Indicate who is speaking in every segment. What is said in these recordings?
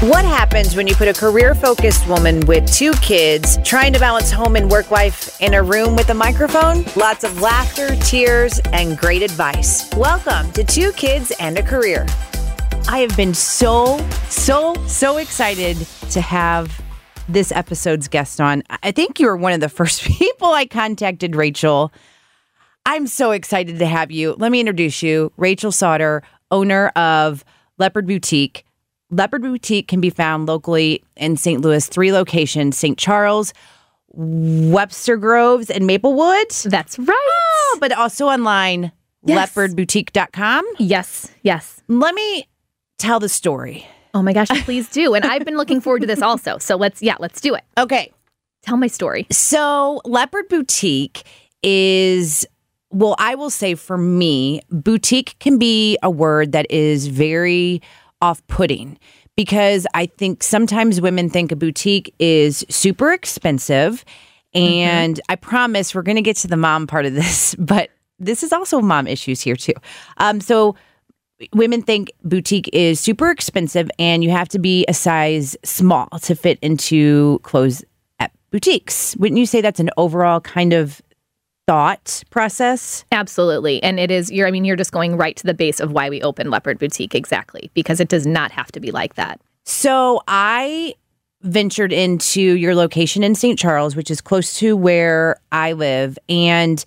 Speaker 1: What happens when you put a career focused woman with two kids trying to balance home and work life in a room with a microphone? Lots of laughter, tears, and great advice. Welcome to Two Kids and a Career. I have been so, so, so excited to have this episode's guest on. I think you were one of the first people I contacted, Rachel. I'm so excited to have you. Let me introduce you Rachel Sauter, owner of Leopard Boutique. Leopard Boutique can be found locally in St. Louis, three locations St. Charles, Webster Groves, and Maplewood.
Speaker 2: That's right.
Speaker 1: Oh, but also online,
Speaker 2: Yes.
Speaker 1: leopardboutique.com.
Speaker 2: Yes, yes.
Speaker 1: Let me tell the story.
Speaker 2: Oh my gosh, please do. And I've been looking forward to this also. So let's, yeah, let's do it.
Speaker 1: Okay.
Speaker 2: Tell my story.
Speaker 1: So, Leopard Boutique is, well, I will say for me, boutique can be a word that is very off putting because I think sometimes women think a boutique is super expensive. And I promise we're going to get to the mom part of this, but this is also mom issues here too. Um, so, women think boutique is super expensive and you have to be a size small to fit into clothes at boutiques. Wouldn't you say that's an overall kind of thought process?
Speaker 2: Absolutely. And it is, you're, I mean, you're just going right to the base of why we opened Leopard Boutique exactly, because it does not have to be like that.
Speaker 1: So I ventured into your location in St. Charles, which is close to where I live, and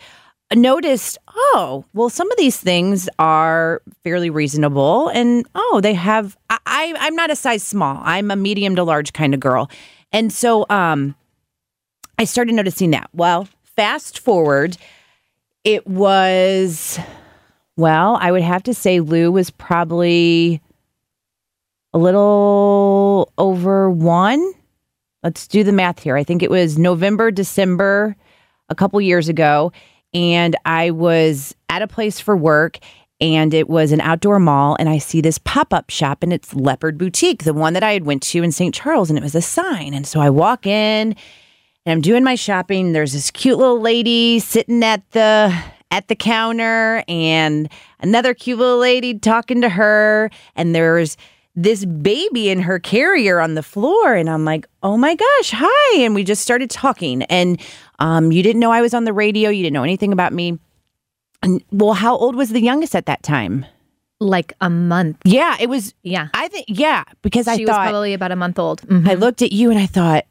Speaker 1: noticed, oh, well, some of these things are fairly reasonable, and oh, they have. I, I I'm not a size small. I'm a medium to large kind of girl, and so um, I started noticing that. Well, fast forward, it was. Well, I would have to say Lou was probably a little over one. Let's do the math here. I think it was November, December, a couple years ago. And I was at a place for work and it was an outdoor mall and I see this pop-up shop and it's Leopard Boutique, the one that I had went to in St. Charles and it was a sign. And so I walk in and I'm doing my shopping. There's this cute little lady sitting at the at the counter and another cute little lady talking to her and there's this baby in her carrier on the floor and I'm like, "Oh my gosh, hi." And we just started talking and um you didn't know I was on the radio, you didn't know anything about me. And well, how old was the youngest at that time?
Speaker 2: Like a month.
Speaker 1: Yeah, it was
Speaker 2: Yeah.
Speaker 1: I think yeah, because I
Speaker 2: she was
Speaker 1: thought
Speaker 2: probably about a month old. Mhm.
Speaker 1: I looked at you and I thought,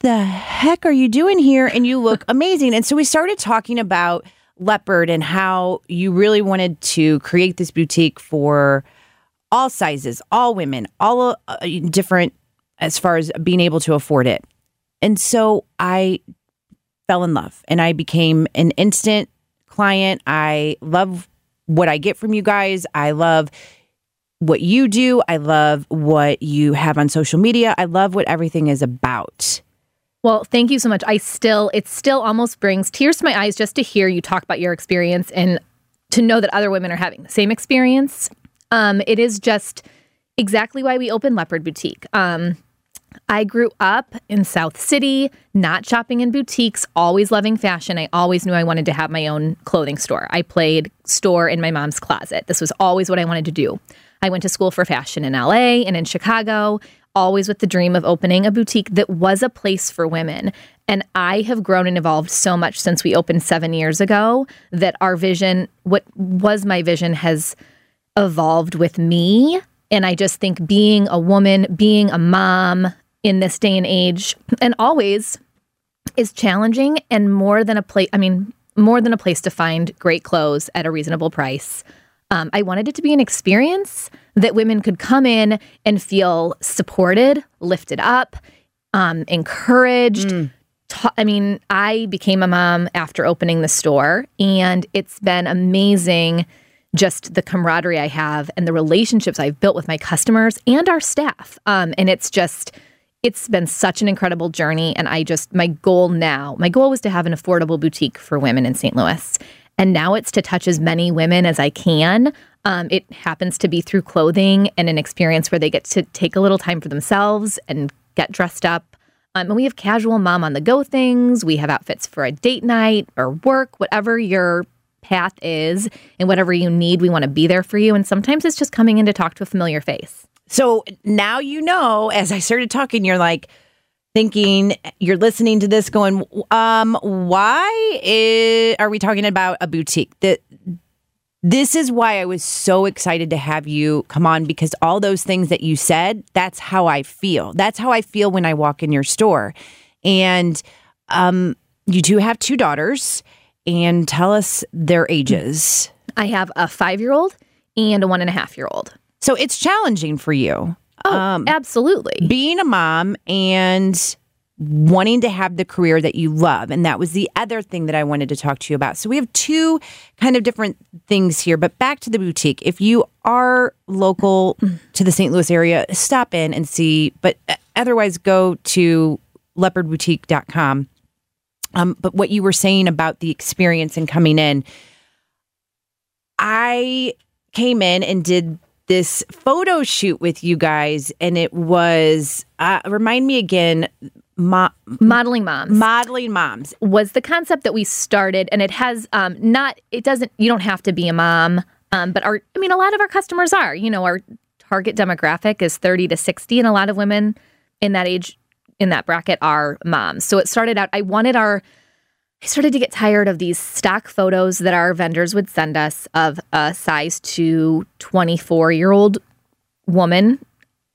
Speaker 1: the heck are you doing here? And you look amazing. And so we started talking about Leopard and how you really wanted to create this boutique for all sizes, all women, all uh, different as far as being able to afford it. And so I fell in love and I became an instant client. I love what I get from you guys. I love what you do. I love what you have on social media. I love what everything is about.
Speaker 2: Well, thank you so much. I still, it still almost brings tears to my eyes just to hear you talk about your experience and to know that other women are having the same experience. Um, it is just exactly why we opened Leopard Boutique. Um, I grew up in South City, not shopping in boutiques, always loving fashion. I always knew I wanted to have my own clothing store. I played store in my mom's closet. This was always what I wanted to do. I went to school for fashion in LA and in Chicago, always with the dream of opening a boutique that was a place for women. And I have grown and evolved so much since we opened seven years ago that our vision, what was my vision, has evolved with me. And I just think being a woman, being a mom in this day and age, and always is challenging and more than a place. I mean, more than a place to find great clothes at a reasonable price. Um, I wanted it to be an experience that women could come in and feel supported, lifted up, um, encouraged. Ta- I mean, I became a mom after opening the store, and it's been amazing just the camaraderie I have and the relationships I've built with my customers and our staff. Um, and it's just, it's been such an incredible journey. And I just, my goal now, my goal was to have an affordable boutique for women in St. Louis. And now it's to touch as many women as I can. Um, it happens to be through clothing and an experience where they get to take a little time for themselves and get dressed up. Um, and we have casual mom on the go things. We have outfits for a date night or work, whatever your path is and whatever you need, we want to be there for you. And sometimes it's just coming in to talk to a familiar face.
Speaker 1: So now you know, as I started talking, you're like thinking, you're listening to this going, um, why is, are we talking about a boutique? That this is why I was so excited to have you come on because all those things that you said, that's how I feel. That's how I feel when I walk in your store. And um, you do have two daughters and tell us their ages.
Speaker 2: I have a five year old and a one and a half year old.
Speaker 1: So it's challenging for you.
Speaker 2: Oh, um, absolutely.
Speaker 1: Being a mom and wanting to have the career that you love. And that was the other thing that I wanted to talk to you about. So we have two kind of different things here, but back to the boutique. If you are local to the St. Louis area, stop in and see, but otherwise go to leopardboutique.com um, but what you were saying about the experience and coming in, I came in and did this photo shoot with you guys, and it was uh, remind me again.
Speaker 2: Mo- modeling moms
Speaker 1: modeling moms
Speaker 2: was the concept that we started and it has um not it doesn't you don't have to be a mom um but our i mean a lot of our customers are you know our target demographic is 30 to 60 and a lot of women in that age in that bracket are moms. So it started out, I wanted our, I started to get tired of these stock photos that our vendors would send us of a size two 24 year old woman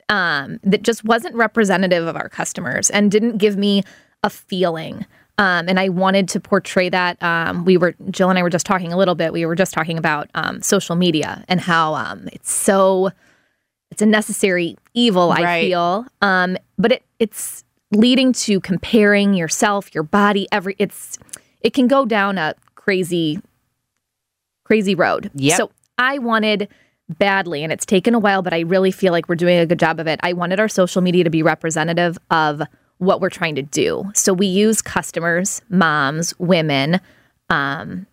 Speaker 2: um, that just wasn't representative of our customers and didn't give me a feeling. Um, and I wanted to portray that. Um, we were Jill and I were just talking a little bit. We were just talking about um, social media and how um, it's so it's a necessary evil. Right. I feel, um, but it it's leading to comparing yourself, your body, every it's it can go down a crazy crazy road.
Speaker 1: Yeah.
Speaker 2: So I wanted badly and it's taken a while but I really feel like we're doing a good job of it. I wanted our social media to be representative of what we're trying to do. So we use customers, moms, women um,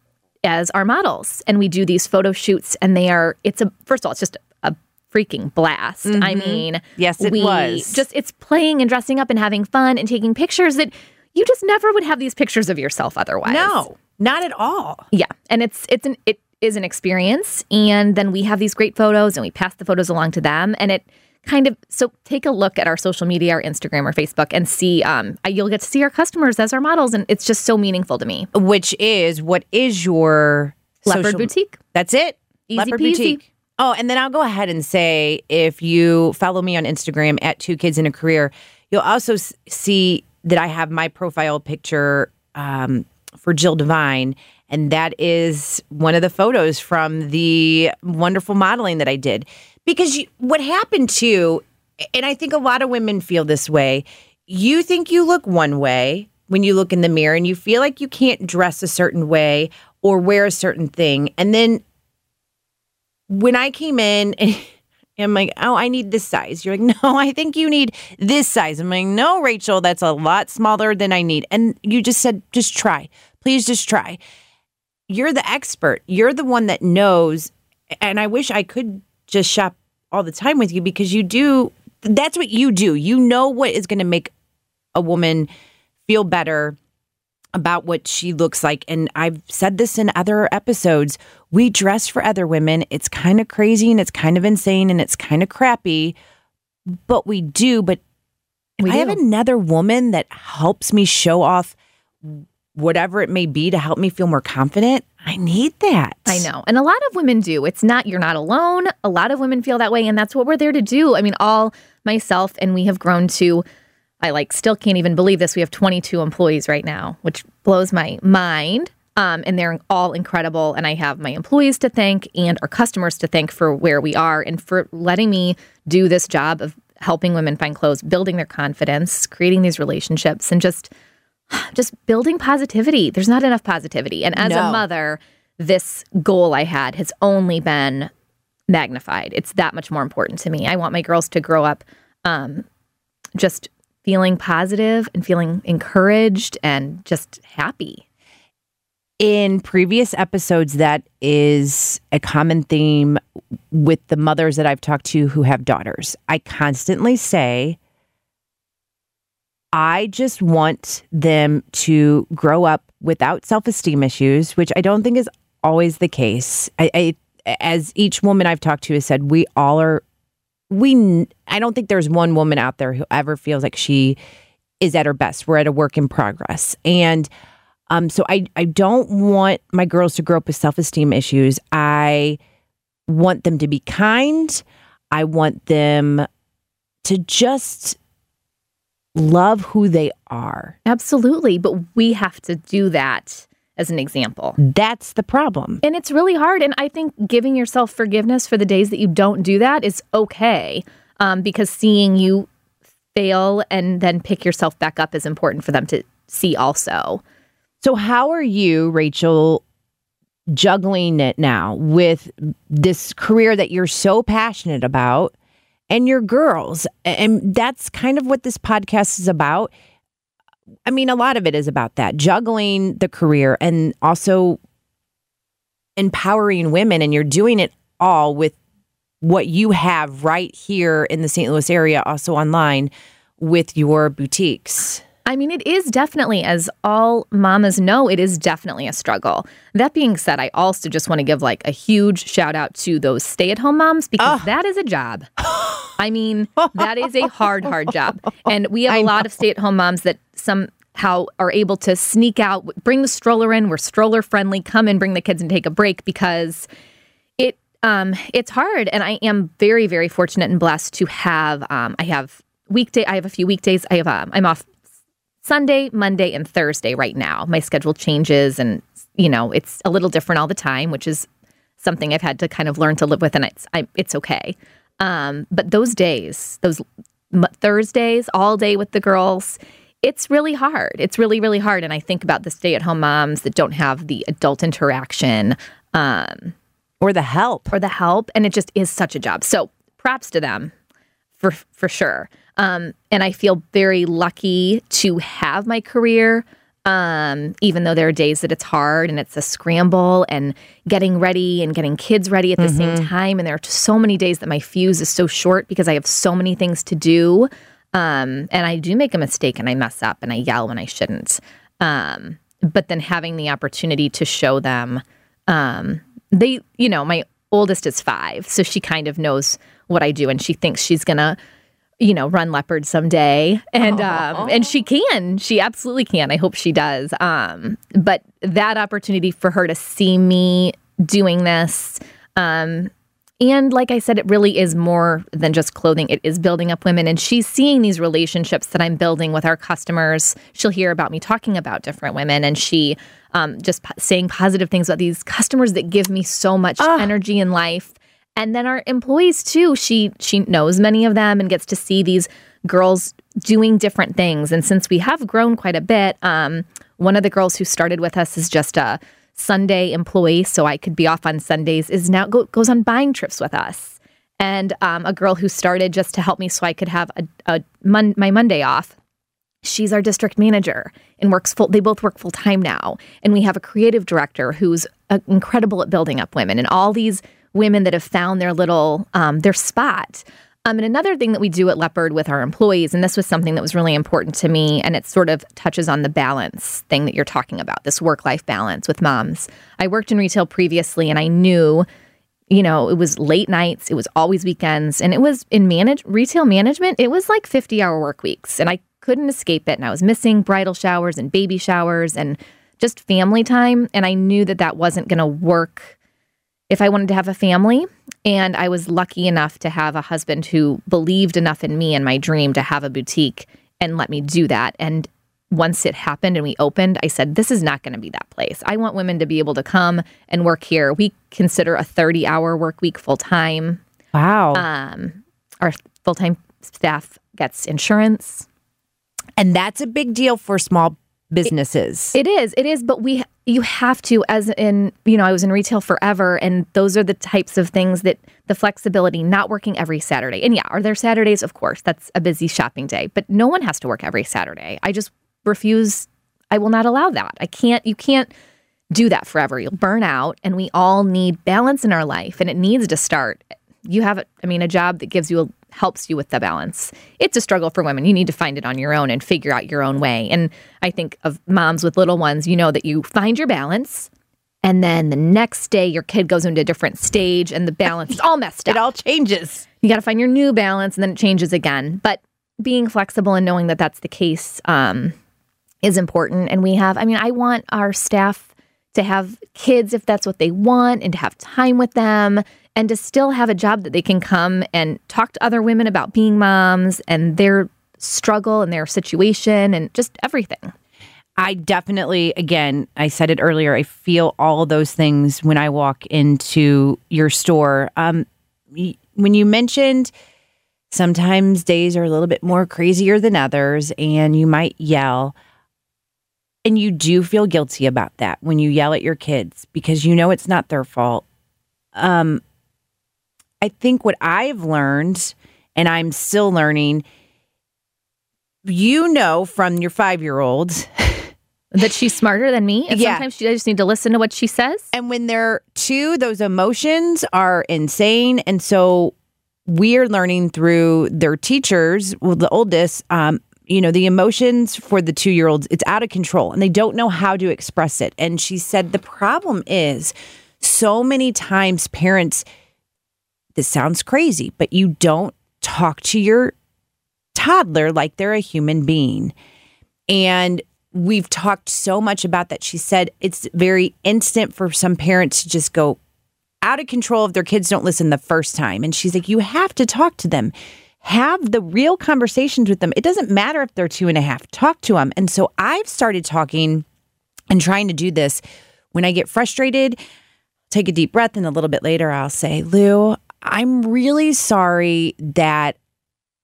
Speaker 2: as our models and we do these photo shoots and they are it's a first of all it's just a freaking blast. Mm-hmm. I mean,
Speaker 1: yes, it we was.
Speaker 2: Just it's playing and dressing up and having fun and taking pictures that you just never would have these pictures of yourself otherwise.
Speaker 1: No, not at all.
Speaker 2: Yeah, and it's it's an it is an experience, and then we have these great photos and we pass the photos along to them, and it kind of so take a look at our social media, our Instagram or Facebook, and see. Um, you'll get to see our customers as our models, and it's just so meaningful to me.
Speaker 1: Which is what is your
Speaker 2: leopard social, boutique?
Speaker 1: That's it.
Speaker 2: Easy
Speaker 1: leopard
Speaker 2: peasy.
Speaker 1: boutique. Oh, and then I'll go ahead and say if you follow me on Instagram at Two Kids and a Career, you'll also see that I have my profile picture um, for Jill Devine. And that is one of the photos from the wonderful modeling that I did. Because you, what happened too, and I think a lot of women feel this way, you think you look one way when you look in the mirror and you feel like you can't dress a certain way or wear a certain thing. And then when I came in and I'm like, oh, I need this size. You're like, no, I think you need this size. I'm like, no, Rachel, that's a lot smaller than I need. And you just said, just try. Please just try. You're the expert. You're the one that knows. And I wish I could just shop all the time with you because you do. That's what you do. You know what is going to make a woman feel better about what she looks like. And I've said this in other episodes. We dress for other women. It's kind of crazy and it's kind of insane and it's kind of crappy, but we do. But if I have another woman that helps me show off whatever it may be to help me feel more confident, I need that.
Speaker 2: I know. And a lot of women do. It's not, you're not alone. A lot of women feel that way. And that's what we're there to do. I mean, all myself and we have grown to I like still can't even believe this. We have 22 employees right now, which blows my mind. Um, and they're all incredible. And I have my employees to thank and our customers to thank for where we are and for letting me do this job of helping women find clothes, building their confidence, creating these relationships, and just just building positivity. There's not enough positivity. And as
Speaker 1: no.
Speaker 2: a mother, this goal I had has only been magnified. It's that much more important to me. I want my girls to grow up um, just feeling positive and feeling encouraged and just happy.
Speaker 1: In previous episodes, that is a common theme with the mothers that I've talked to who have daughters. I constantly say, I just want them to grow up without self esteem issues, which I don't think is always the case. I, I, as each woman I've talked to has said, we all are. We, I don't think there's one woman out there who ever feels like she is at her best. We're at a work in progress, and um, so I, I don't want my girls to grow up with self esteem issues. I want them to be kind. I want them to just love who they are.
Speaker 2: Absolutely. But we have to do that as an example.
Speaker 1: That's the problem.
Speaker 2: And it's really hard. And I think giving yourself forgiveness for the days that you don't do that is okay um, because seeing you fail and then pick yourself back up is important for them to see also.
Speaker 1: So, how are you, Rachel, juggling it now with this career that you're so passionate about and your girls? And that's kind of what this podcast is about. I mean, a lot of it is about that juggling the career and also empowering women. And you're doing it all with what you have right here in the St. Louis area, also online with your boutiques.
Speaker 2: I mean, it is definitely, as all mamas know, it is definitely a struggle. That being said, I also just want to give like a huge shout out to those stay at home moms because oh. that is a job. I mean, that is a hard, hard job. And we have a lot of stay at home moms that somehow are able to sneak out, bring the stroller in. We're stroller friendly. Come and bring the kids and take a break because it um, it's hard. And I am very, very fortunate and blessed to have. Um, I have weekday. I have a few weekdays. I have. Um, I'm off Sunday, Monday, and Thursday right now. My schedule changes, and you know it's a little different all the time, which is something I've had to kind of learn to live with, and it's I, it's okay. Um, but those days, those Thursdays, all day with the girls, it's really hard. It's really, really hard. And I think about the stay at home moms that don't have the adult interaction um,
Speaker 1: or the help.
Speaker 2: Or the help. And it just is such a job. So props to them for, for sure. Um, and I feel very lucky to have my career um, even though there are days that it's hard and it's a scramble and getting ready and getting kids ready at the mm-hmm. same time. And there are so many days that my fuse is so short because I have so many things to do. Um, and I do make a mistake and I mess up and I yell when I shouldn't. Um, but then having the opportunity to show them, um, they, you know, my oldest is five, so she kind of knows what I do and she thinks she's gonna you know, run leopard someday. And um, and she can. She absolutely can. I hope she does. Um, but that opportunity for her to see me doing this, um, and like I said, it really is more than just clothing. It is building up women. And she's seeing these relationships that I'm building with our customers. She'll hear about me talking about different women and she um, just saying positive things about these customers that give me so much oh. energy in life and then our employees too she she knows many of them and gets to see these girls doing different things. And since we have grown quite a bit um, one of the girls who started with us is just a sunday employee so i could be off on sundays is now go, goes on buying trips with us. And um, a girl who started just to help me so i could have a, a mon- my monday off. She's our district manager and works full they both work full time now. And we have a creative director who's uh, incredible at building up women. And all these women that have found their little um, their spot. Um, and another thing that we do at Leopard with our employees, and this was something that was really important to me, and it sort of touches on the balance thing that you're talking about, this work life balance with moms. I worked in retail previously, and I knew, you know, it was late nights, it was always weekends, and it was in manage retail management. It was like 50 hour work weeks, and I couldn't escape it. And I was missing bridal showers and baby showers and just family time, and I knew that that wasn't going to work if I wanted to have a family. And I was lucky enough to have a husband who believed enough in me and my dream to have a boutique and let me do that. And once it happened and we opened, I said, This is not going to be that place. I want women to be able to come and work here. We consider a 30 hour work week full time.
Speaker 1: Wow.
Speaker 2: Um, our full time staff gets insurance.
Speaker 1: And that's a big deal for small businesses.
Speaker 2: It is. It is. But we, you have to, as in, you know, I was in retail forever, and those are the types of things that the flexibility, not working every Saturday. And yeah, are there Saturdays? Of course, that's a busy shopping day, but no one has to work every Saturday. I just refuse. I will not allow that. I can't, you can't do that forever. You'll burn out, and we all need balance in our life, and it needs to start. You have, I mean, a job that gives you a helps you with the balance. It's a struggle for women. You need to find it on your own and figure out your own way. And I think of moms with little ones, you know that you find your balance and then the next day your kid goes into a different stage and the balance is all messed up.
Speaker 1: it all changes.
Speaker 2: You got to find your new balance and then it changes again. But being flexible and knowing that that's the case um, is important. And we have, I mean, I want our staff to have kids if that's what they want and to have time with them and to still have a job that they can come and talk to other women about being moms and their struggle and their situation and just everything.
Speaker 1: I definitely, again, I said it earlier, I feel all those things when I walk into your store. Um, when you mentioned sometimes days are a little bit more crazier than others and you might yell, and you do feel guilty about that when you yell at your kids because you know it's not their fault. Um, I think what I've learned, and I'm still learning, you know from your five year old
Speaker 2: that she's smarter than me. And
Speaker 1: Yeah.
Speaker 2: sometimes she, I just need to listen to what she says.
Speaker 1: And when they're two, those emotions are insane. And so we're learning through their teachers, well, the oldest, um, you know, the emotions for the two year olds, it's out of control and they don't know how to express it. And she said the problem is so many times parents, this sounds crazy, but you don't talk to your toddler like they're a human being. And we've talked so much about that. She said it's very instant for some parents to just go out of control if their kids don't listen the first time. And she's like, you have to talk to them. Have the real conversations with them. It doesn't matter if they're two and a half, talk to them. And so I've started talking and trying to do this when I get frustrated. Take a deep breath, and a little bit later, I'll say, Lou, I'm really sorry that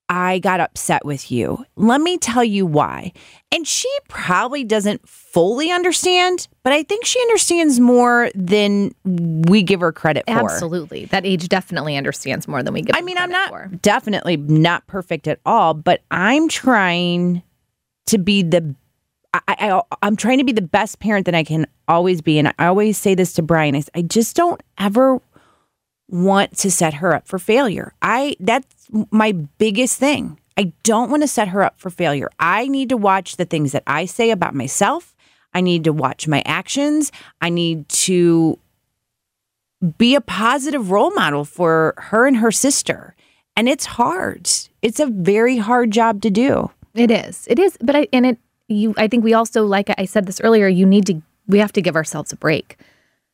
Speaker 1: I got upset with you. Let me tell you why. And she probably doesn't fully understand, but I think she understands more than we give her credit for.
Speaker 2: Absolutely. That age definitely understands more than we give
Speaker 1: her
Speaker 2: credit for.
Speaker 1: I mean, I'm not
Speaker 2: for.
Speaker 1: definitely not perfect at all, but I'm trying to be the I, I I'm trying to be the best parent that I can always be, and I always say this to Brian. I just don't ever want to set her up for failure. I that's my biggest thing. I don't want to set her up for failure. I need to watch the things that I say about myself. I need to watch my actions. I need to be a positive role model for her and her sister. And it's hard. It's a very hard job to do.
Speaker 2: It is. It is. But I and it you I think we also like I said this earlier, you need to we have to give ourselves a break.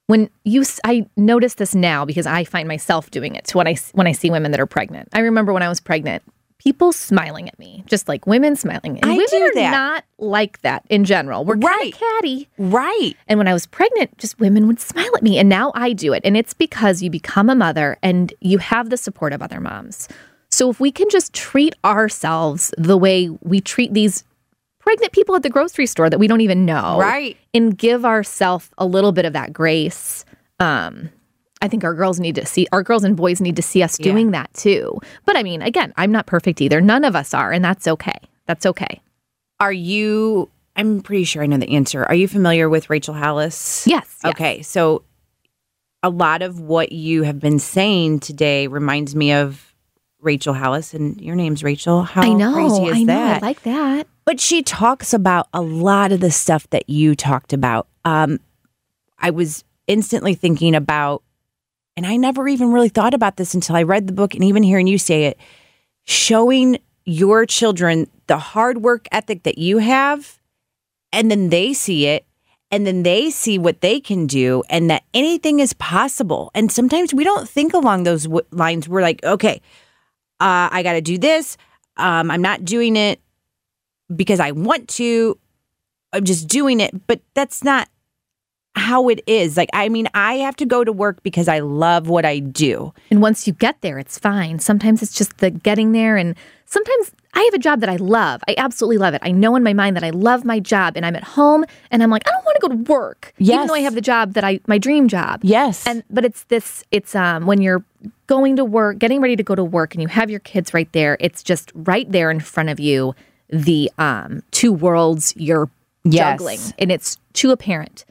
Speaker 2: When you i notice this now because I find myself doing it to when I when I see women that are pregnant. I remember when I was pregnant, people smiling at me, just like women smiling. And
Speaker 1: I
Speaker 2: women
Speaker 1: do
Speaker 2: are
Speaker 1: that.
Speaker 2: not like that in general. We're
Speaker 1: Right.
Speaker 2: catty.
Speaker 1: Right.
Speaker 2: And when I was pregnant, just women would smile at me. And now I do it. And it's because you become a mother and you have the support of other moms. So if we can just treat ourselves the way we treat these pregnant people at the grocery store that we don't even know.
Speaker 1: Right.
Speaker 2: And give ourselves a little bit of that grace. Um, I think our girls need to see our girls and boys need to see us doing that too. But I mean, again, I'm not perfect either. None of us are, and that's okay. That's okay.
Speaker 1: Are you I'm pretty sure I know the answer. Are you familiar with Rachel Hollis?
Speaker 2: Yes. yes.
Speaker 1: Okay. So a lot of what you have been saying today reminds me of Rachel Hollis, and your name's Rachel. How
Speaker 2: I know.
Speaker 1: crazy is
Speaker 2: I know.
Speaker 1: that?
Speaker 2: I like that.
Speaker 1: But she talks about a lot of the stuff that you talked about. Um, I was instantly thinking about, and I never even really thought about this until I read the book and even hearing you say it, showing your children the hard work ethic that you have, and then they see it. And then they see what they can do, and that anything is possible. And sometimes we don't think along those w- lines. We're like, okay, uh, I got to do this. Um, I'm not doing it because I want to. I'm just doing it, but that's not how it is. Like, I mean, I have to go to work because I love what I do.
Speaker 2: And once you get there, it's fine. Sometimes it's just the getting there. And sometimes I have a job that I love. I absolutely love it. I know in my mind that I love my job and I'm at home and I'm like, I don't want to go to work. Even though I have the job that I, my dream job.
Speaker 1: Yes.
Speaker 2: And, but it's this, it's, um, when you're going to work, getting ready to go to work and you have your kids right there, it's just right there in front of you, the, um, two worlds you're
Speaker 1: Yes.
Speaker 2: juggling and it's too apparent.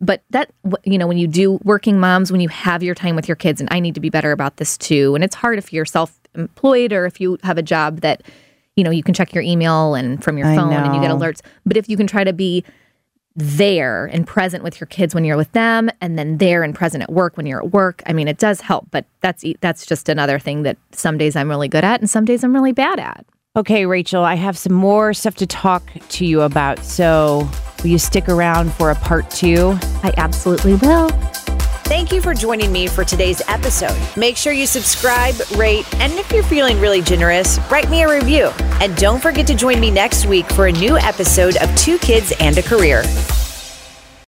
Speaker 2: But that, you know, when you do working moms, when you have your time with your kids, and I need to be better about this too. And it's hard if you're self employed or if you have a job that, you know, you can check your email and from your phone and you get alerts. But if you can try to be there and present with your kids when you're with them and then there and present at work when you're at work, I mean, it does help. But that's, that's just another thing that some days I'm really good at and some days I'm really bad at.
Speaker 1: Okay, Rachel, I have some more stuff to talk to you about. So, will you stick around for a part two?
Speaker 2: I absolutely will.
Speaker 1: Thank you for joining me for today's episode. Make sure you subscribe, rate, and if you're feeling really generous, write me a review. And don't forget to join me next week for a new episode of Two Kids and a Career.